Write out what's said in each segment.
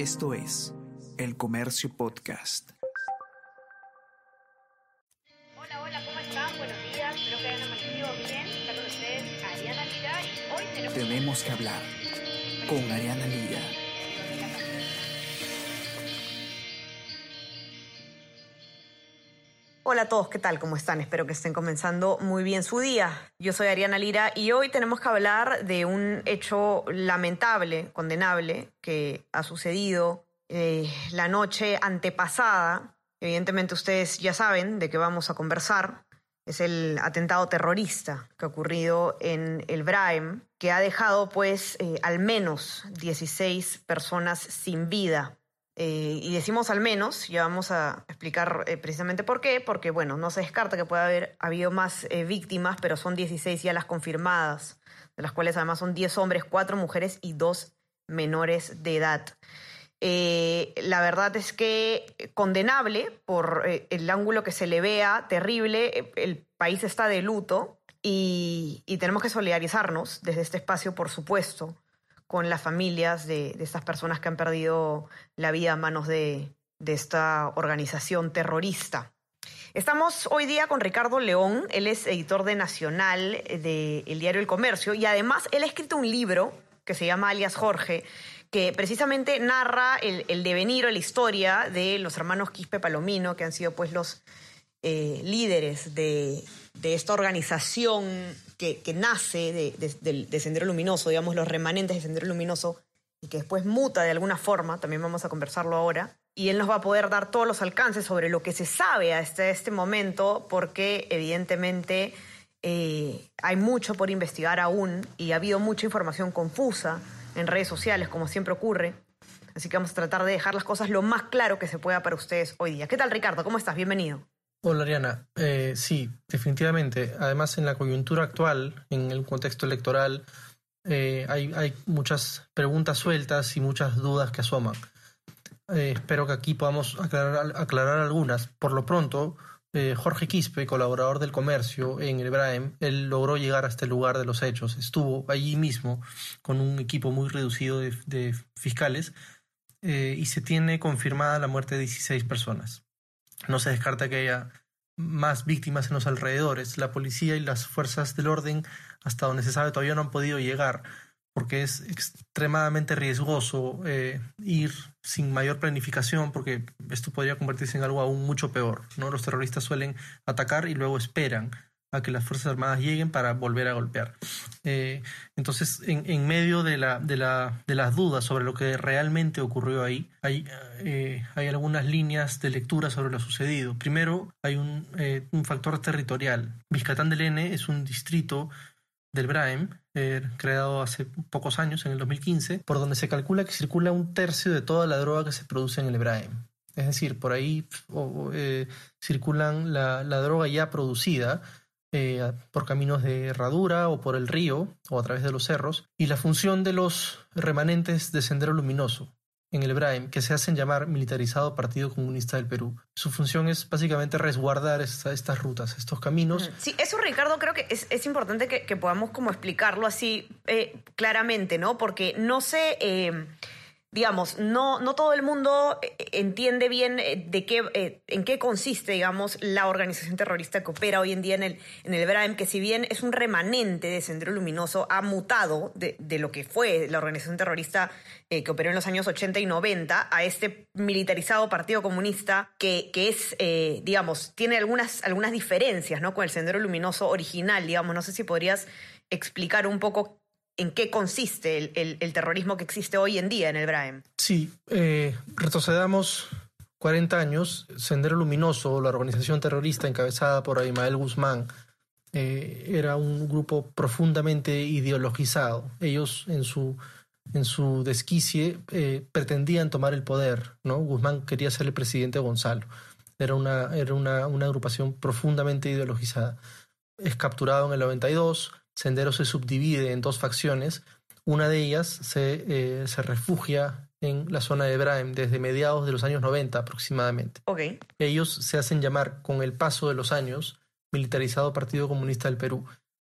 Esto es El Comercio Podcast. Hola, hola, ¿cómo están? Buenos días, espero que hayan amanecido bien. Está con ustedes Ariana Lira y hoy tenemos... Tenemos que hablar con Ariana Lira. Hola a todos, ¿qué tal? ¿Cómo están? Espero que estén comenzando muy bien su día. Yo soy Ariana Lira y hoy tenemos que hablar de un hecho lamentable, condenable, que ha sucedido eh, la noche antepasada. Evidentemente ustedes ya saben de qué vamos a conversar. Es el atentado terrorista que ha ocurrido en el Braem, que ha dejado pues eh, al menos 16 personas sin vida. Eh, y decimos al menos, ya vamos a explicar eh, precisamente por qué, porque bueno, no se descarta que pueda haber habido más eh, víctimas, pero son 16 ya las confirmadas, de las cuales además son 10 hombres, 4 mujeres y 2 menores de edad. la verdad es que condenable por el ángulo que se le vea, terrible, el país está de luto y, y tenemos que solidarizarnos desde este espacio, por supuesto, con las familias de, de, estas personas que han perdido la vida a manos de, de esta organización terrorista. Estamos hoy día con Ricardo León, él es editor de Nacional del de diario El Comercio y además él ha escrito un libro que se llama Alias Jorge, que precisamente narra el, el devenir o la historia de los hermanos Quispe Palomino, que han sido pues los eh, líderes de, de, esta organización que, nace de, de, Sendero Luminoso, digamos los remanentes de Sendero Luminoso, y que después muta de alguna forma, también vamos a conversarlo ahora, y él nos va a poder dar todos los alcances sobre lo que se sabe hasta este momento, porque evidentemente eh, hay mucho por investigar aún y ha habido mucha información confusa en redes sociales, como siempre ocurre. Así que vamos a tratar de dejar las cosas lo más claro que se pueda para ustedes hoy día. ¿Qué tal, Ricardo? ¿Cómo estás? Bienvenido. Hola Ariana, eh, sí, definitivamente. Además, en la coyuntura actual, en el contexto electoral, eh, hay, hay, muchas preguntas sueltas y muchas dudas que asoman. Eh, espero que aquí podamos aclarar, aclarar algunas. Por lo pronto, eh, Jorge Quispe, colaborador del comercio en el Braem, él logró llegar hasta el lugar de los hechos. Estuvo allí mismo con un equipo muy reducido de, de fiscales y se tiene confirmada la muerte de 16 personas. No se descarta que haya más víctimas en los alrededores. La policía y las fuerzas del orden, hasta donde se sabe, todavía no han podido llegar, porque es extremadamente riesgoso eh, ir sin mayor planificación, porque esto podría convertirse en algo aún mucho peor. ¿no? Los terroristas suelen atacar y luego esperan a que las Fuerzas Armadas lleguen para volver a golpear. Eh, entonces, en, medio de, la, de, la, de, las dudas sobre lo que realmente ocurrió ahí, hay, eh, hay algunas líneas de lectura sobre lo sucedido. Primero, hay un, eh, un factor territorial. Vizcatán del N es un distrito del Braem, creado hace pocos años, en el 2015, por donde se calcula que circula un tercio de toda la droga que se produce en el Braem. Es decir, por ahí circulan la, la droga ya producida, eh, por caminos de herradura o por el río o a través de los cerros, y la función de los remanentes de Sendero Luminoso en el Braem, que se hacen llamar Militarizado Partido Comunista del Perú. Su función es básicamente resguardar esta, estas rutas, estos caminos. Sí, eso Ricardo creo que es, es importante que, podamos como explicarlo así eh, claramente, ¿no? Porque no sé... Eh digamos, no, no todo el mundo eh, entiende bien eh, de qué, eh, en qué consiste, digamos, la organización terrorista que opera hoy en día en el, en el BRAEM, que si bien es un remanente de Sendero Luminoso, ha mutado de, de lo que fue la organización terrorista que operó en los años 80 y 90 a este militarizado Partido Comunista que, que es, digamos, tiene algunas, algunas diferencias, ¿no? Con el Sendero Luminoso original, digamos. No sé si podrías explicar un poco en qué consiste el, terrorismo que existe hoy en día en el Braem. Sí, eh, retrocedamos 40 años, Sendero Luminoso, la organización terrorista encabezada por Aimael Guzmán, eh, era un grupo profundamente ideologizado. Ellos en su, en desquicie eh, pretendían tomar el poder. ¿no? Guzmán quería ser el presidente Gonzalo. Era una, era una agrupación profundamente ideologizada. Es capturado en el 92, Sendero se subdivide en dos facciones. Una de ellas se, eh, se refugia en la zona de Braem desde mediados de los años 90 aproximadamente. Okay. Ellos se hacen llamar con el paso de los años Militarizado Partido Comunista del Perú.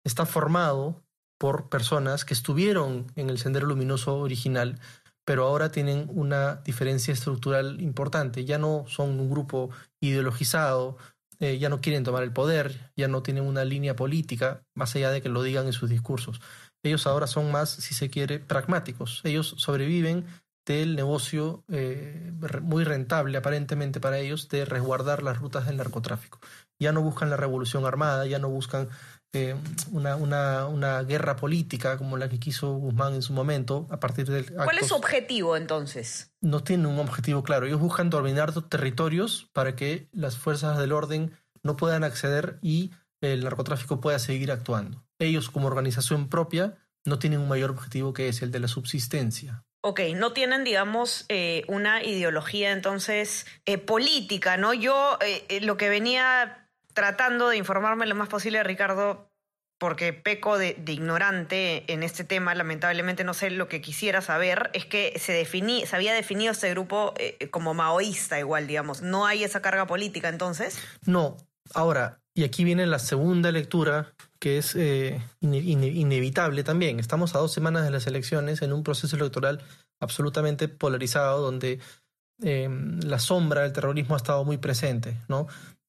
Está formado por personas que estuvieron en el Sendero Luminoso original, pero ahora tienen una diferencia estructural importante. Ya no son un grupo ideologizado, eh, ya no quieren tomar el poder, ya no tienen una línea política, más allá de que lo digan en sus discursos. Ellos ahora son más, si se quiere, pragmáticos. Ellos sobreviven del negocio eh, muy rentable aparentemente para ellos de resguardar las rutas del narcotráfico. Ya no buscan la revolución armada, ya no buscan eh, una, una, una, guerra política como la que quiso Guzmán en su momento a partir del... ¿Cuál es su objetivo entonces? No tienen un objetivo claro. Ellos buscan dominar territorios para que las fuerzas del orden no puedan acceder y el narcotráfico pueda seguir actuando. Ellos como organización propia no tienen un mayor objetivo que es el de la subsistencia. Ok, no tienen, digamos, eh, una ideología entonces eh, política, ¿no? Yo eh, lo que venía tratando de informarme lo más posible, Ricardo, porque peco de, ignorante en este tema, lamentablemente no sé lo que quisiera saber, es que se, definí, se había definido este grupo como maoísta igual, digamos. ¿No hay esa carga política entonces? No. Ahora, y aquí viene la segunda lectura que es eh, inevitable también. Estamos a dos semanas de las elecciones en un proceso electoral absolutamente polarizado donde em, la sombra del terrorismo ha estado muy presente, ¿no?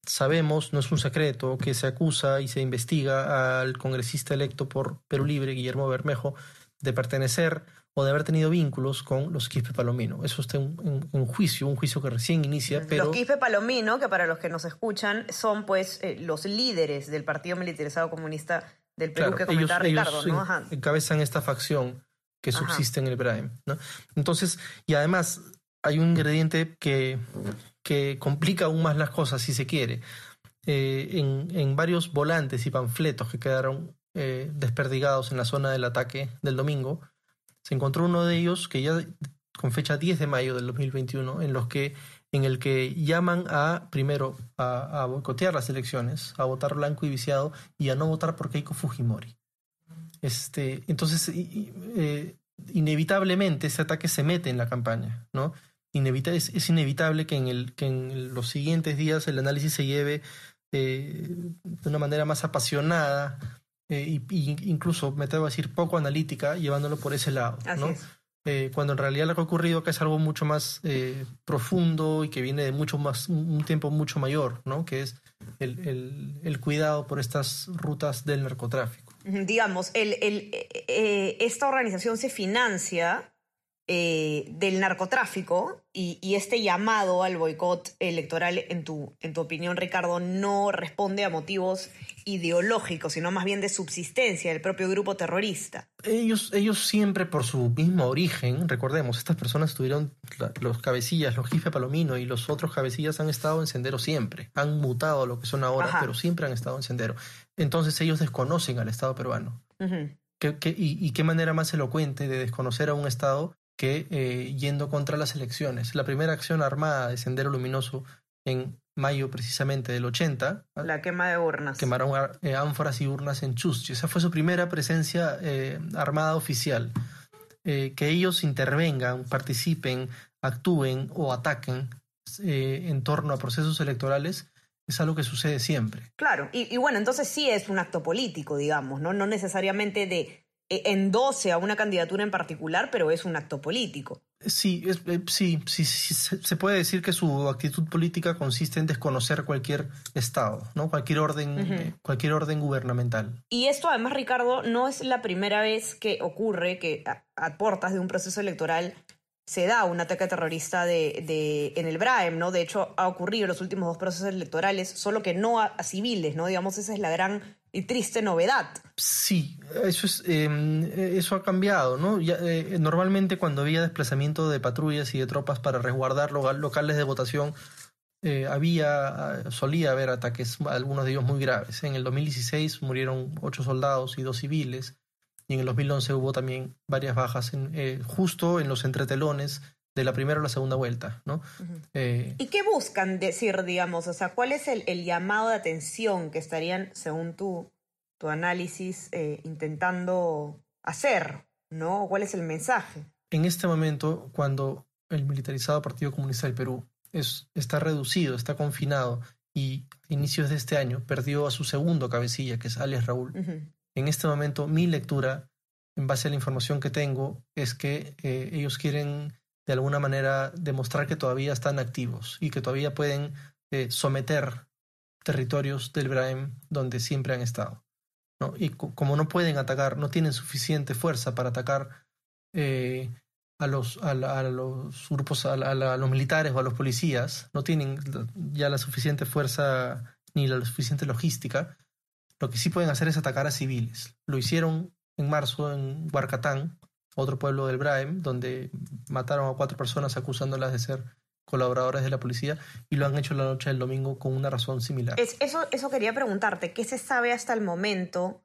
Sabemos, no es un secreto, que se acusa y se investiga al congresista electo por Perú Libre, Guillermo Bermejo, de pertenecer o de haber tenido vínculos con los Quispe Palomino. Eso está en, juicio, un juicio que recién inicia. Pero... Los Quispe Palomino, que para los que nos escuchan, son pues eh, los líderes del Partido Militarizado Comunista del Perú que comentaba Ricardo, ¿no? encabezan esta facción que subsiste en el BRAEM. ¿no? Entonces, y además hay un ingrediente que, que complica aún más las cosas, si se quiere. Eh, en, en, varios volantes y panfletos que quedaron eh, desperdigados en la zona del ataque del domingo, se encontró uno de ellos que ya con fecha 10 de mayo del 2021, en los que en el que llaman a primero a, boicotear las elecciones, a votar blanco y viciado y a no votar por Keiko Fujimori. Este, entonces, eh, inevitablemente ese ataque se mete en la campaña, ¿no? Es, es, inevitable que en, el, que en los siguientes días el análisis se lleve eh, de una manera más apasionada eh, y, incluso me atrevo a decir poco analítica, llevándolo por ese lado. ¿no? Eh, cuando en realidad lo que ha ocurrido que es algo mucho más eh, profundo y que viene de mucho más, un tiempo mucho mayor, ¿no? que es el, el, el cuidado por estas rutas del narcotráfico. Digamos, el, el, esta organización se financia del narcotráfico y, y, este llamado al boicot electoral, en tu, en tu opinión, Ricardo, no responde a motivos ideológico, sino más bien de subsistencia del propio grupo terrorista. Ellos, ellos siempre por su mismo origen, recordemos, estas personas tuvieron los cabecillas, los Jife Palomino y los otros cabecillas han estado en sendero siempre, han mutado lo que son ahora, pero siempre han estado en sendero. Entonces ellos desconocen al Estado peruano. y, qué manera más elocuente de desconocer a un Estado que eh, yendo contra las elecciones. La primera acción armada de Sendero Luminoso en mayo precisamente del 80. La quema de urnas. Quemaron eh, ánforas y urnas en Chuschi. Esa fue su primera presencia eh, armada oficial. Eh, que ellos intervengan, participen, actúen o ataquen en torno a procesos electorales es algo que sucede siempre. Claro, y, y, bueno, entonces sí es un acto político, digamos, ¿no? No necesariamente de endose a una candidatura en particular, pero es un acto político. Sí, eh, sí, sí, se puede decir que su actitud política consiste en desconocer cualquier Estado, ¿no? cualquier, orden, eh, cualquier orden gubernamental. Y esto además, Ricardo, no es la primera vez que ocurre que a, a puertas de un proceso electoral se da un ataque terrorista de, de, en el BRAEM, ¿no? De hecho, ha ocurrido en los últimos dos procesos electorales, solo que no a, civiles, ¿no? Digamos, esa es la gran y triste novedad. Sí, eso, es, em, eso ha cambiado, ¿no? Eh, normalmente cuando había desplazamiento de patrullas y de tropas para resguardar locales de votación, eh, había, solía haber ataques, algunos de ellos muy graves. En el 2016 murieron ocho soldados y dos civiles y en el 2011 hubo también varias bajas eh, justo en los entretelones de la primera o la segunda vuelta, ¿no? Eh, ¿Y qué buscan decir, digamos? O sea, ¿cuál es el, llamado de atención que estarían, según tu, tu análisis, eh, intentando hacer, ¿no? ¿Cuál es el mensaje? En este momento, cuando el militarizado Partido Comunista del Perú es, está reducido, está confinado y a inicios de este año perdió a su segundo cabecilla, que es alias Raúl, en este momento mi lectura en base a la información que tengo, es que eh, ellos quieren de alguna manera demostrar que todavía están activos y que todavía pueden eh, someter territorios del Brahim donde siempre han estado. Y como no pueden atacar, no tienen suficiente fuerza para atacar eh, a, los, a, los grupos, a, a, los militares o a los policías, no tienen ya la suficiente fuerza ni la suficiente logística, lo que sí pueden hacer es atacar a civiles. Lo hicieron en marzo en Huarcatán, otro pueblo del Brahim, donde mataron a cuatro personas acusándolas de ser colaboradores de la policía y lo han hecho la noche del domingo con una razón similar. Es, eso, eso quería preguntarte, ¿qué se sabe hasta el momento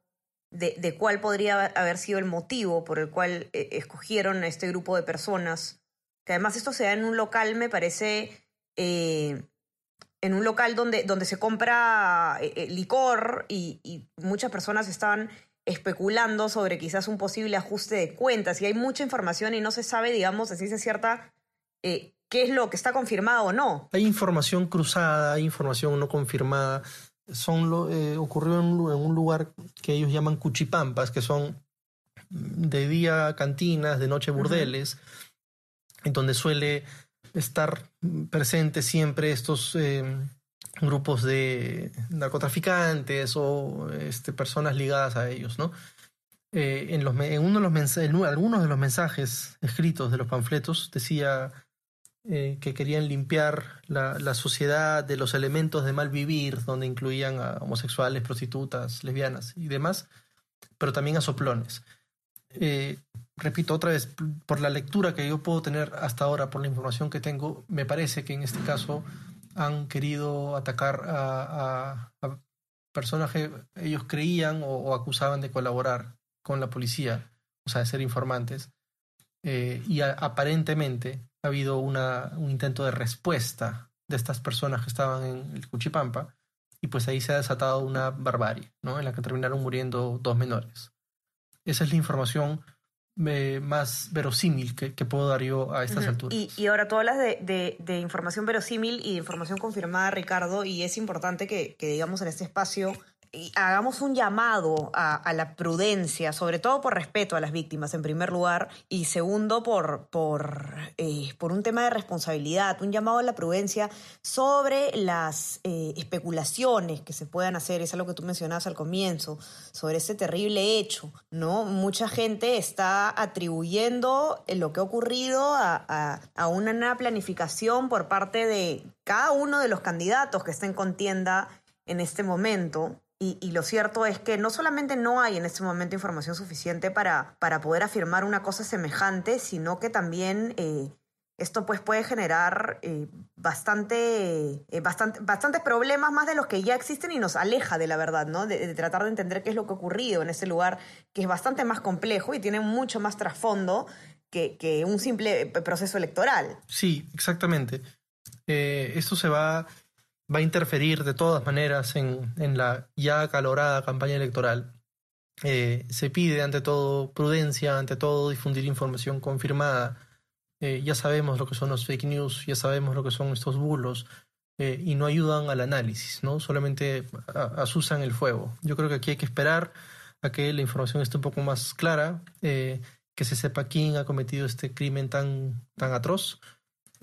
de, de cuál podría haber sido el motivo por el cual eh, escogieron a este grupo de personas? Que además esto se da en un local, me parece, eh, en un local donde, donde se compra eh, licor y, y muchas personas estaban especulando sobre quizás un posible ajuste de cuentas y hay mucha información y no se sabe, digamos, así se cierta, eh, qué es lo que está confirmado o no. Hay información cruzada, hay información no confirmada. Son lo, eh, ocurrió en, un lugar que ellos llaman cuchipampas, que son de día cantinas, de noche burdeles, en donde suele estar presente siempre estos eh, grupos de narcotraficantes o este, personas ligadas a ellos, ¿no? Eh, en, los, en, uno de los en algunos de los mensajes escritos de los panfletos decía eh, que querían limpiar la, la, sociedad de los elementos de mal vivir, donde incluían a homosexuales, prostitutas, lesbianas y demás, pero también a soplones. Eh, repito otra vez, por la lectura que yo puedo tener hasta ahora, por la información que tengo, me parece que en este caso han querido atacar a, personas que ellos creían o, acusaban de colaborar con la policía, o sea, de ser informantes. Eh, y aparentemente ha habido un intento de respuesta de estas personas que estaban en el Cuchipampa, y pues ahí se ha desatado una barbarie, ¿no? En la que terminaron muriendo dos menores. Esa es la información más verosímil que, puedo dar yo a estas alturas. Y, ahora tú hablas de, de, información verosímil y de información confirmada, Ricardo, y es importante que, que digamos en este espacio hagamos un llamado a, la prudencia, sobre todo por respeto a las víctimas, en primer lugar, y segundo, por, por, eh, por un tema de responsabilidad, un llamado a la prudencia sobre las eh, especulaciones que se puedan hacer, es algo que tú mencionabas al comienzo, sobre ese terrible hecho, ¿no? Mucha gente está atribuyendo lo que ha ocurrido a, a una planificación por parte de cada uno de los candidatos que está en contienda en este momento y, lo cierto es que no solamente no hay en este momento información suficiente para, para poder afirmar una cosa semejante, sino que también eh, esto pues puede generar eh, bastante, eh, bastante, bastantes problemas más de los que ya existen y nos aleja de la verdad, ¿no? De, tratar de entender qué es lo que ha ocurrido en ese lugar que es bastante más complejo y tiene mucho más trasfondo que, que un simple proceso electoral. Sí, exactamente. esto se va va a interferir de todas maneras en, en la ya acalorada campaña electoral. Eh, se pide ante todo prudencia, ante todo difundir información confirmada. Eh, ya sabemos lo que son los fake news, ya sabemos lo que son estos bulos eh, y no ayudan al análisis, ¿no? Solamente asusan el fuego. Yo creo que aquí hay que esperar a que la información esté un poco más clara, que se sepa quién ha cometido este crimen tan, tan atroz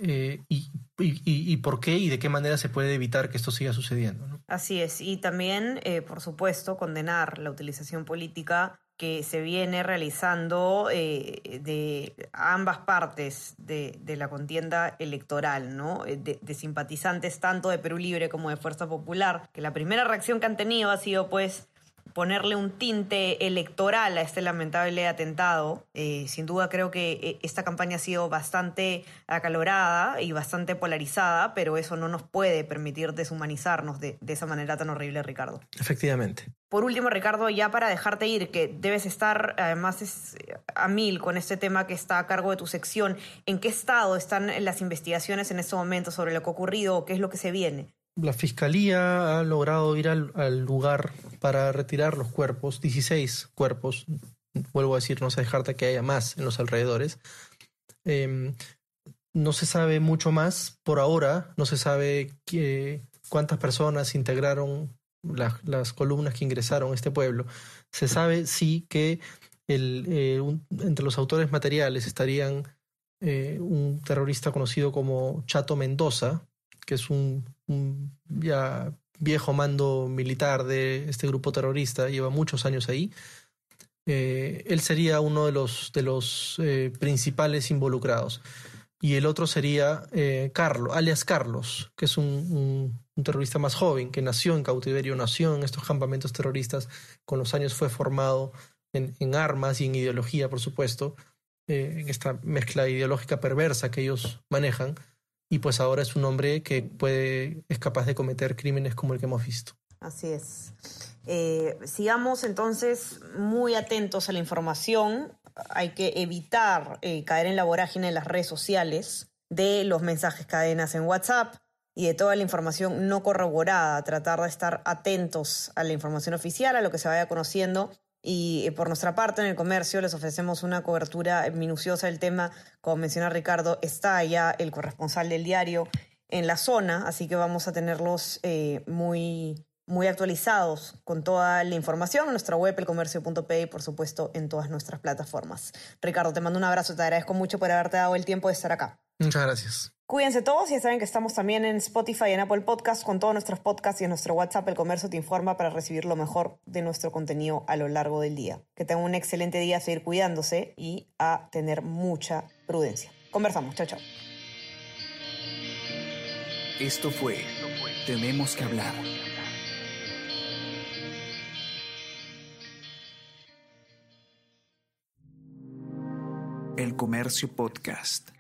eh, y, y, por qué y de qué manera se puede evitar que esto siga sucediendo. Así es, y también, eh, por supuesto, condenar la utilización política que se viene realizando eh, de ambas partes de, la contienda electoral, ¿no? De, de, simpatizantes tanto de Perú Libre como de Fuerza Popular, que la primera reacción que han tenido ha sido pues ponerle un tinte electoral a este lamentable atentado. Eh, sin duda creo que eh, esta campaña ha sido bastante acalorada y bastante polarizada, pero eso no nos puede permitir deshumanizarnos de, esa manera tan horrible, Ricardo. Efectivamente. Por último, Ricardo, ya para dejarte ir, que debes estar además a mil con este tema que está a cargo de tu sección, ¿en qué estado están las investigaciones en este momento sobre lo que ha ocurrido o qué es lo que se viene? La fiscalía ha logrado ir al, lugar para retirar los cuerpos, 16 cuerpos, vuelvo a decir, no se descarta que haya más en los alrededores. Em, no se sabe mucho más por ahora, no se sabe cuántas personas integraron las columnas que ingresaron a este pueblo. Se sabe sí que eh, entre los autores materiales estarían eh, un terrorista conocido como Chato Mendoza, que es un, ya viejo mando militar de este grupo terrorista, lleva muchos años ahí. Eh, él sería uno de los, de los principales involucrados. Y el otro sería Carlos, alias Carlos, que es un, un, terrorista más joven, que nació en cautiverio, nació en estos campamentos terroristas, con los años fue formado en, armas y en ideología, por supuesto, eh, en esta mezcla ideológica perversa que ellos manejan, y pues ahora es un hombre que puede, es capaz de cometer crímenes como el que hemos visto. Así es. Eh, sigamos entonces muy atentos a la información. Hay que evitar eh, caer en la vorágine de las redes sociales, de los mensajes cadenas en WhatsApp y de toda la información no corroborada. Tratar de estar atentos a la información oficial, a lo que se vaya conociendo y eh, por nuestra parte, en el comercio les ofrecemos una cobertura minuciosa del tema. Como menciona Ricardo, está ya el corresponsal del diario en la zona, así que vamos a tenerlos eh, muy, muy actualizados con toda la información en nuestra web, elcomercio.p y por supuesto en todas nuestras plataformas. Ricardo, te mando un abrazo, te agradezco mucho por haberte dado el tiempo de estar acá. Muchas gracias. Cuídense todos y ya saben que estamos también en Spotify y en Apple Podcasts con todos nuestros podcasts y en nuestro WhatsApp El Comercio te informa para recibir lo mejor de nuestro contenido a lo largo del día. Que tengan un excelente día, a seguir cuidándose y a tener mucha prudencia. Conversamos, chao, chao. Esto fue Tenemos que hablar. El Comercio Podcast.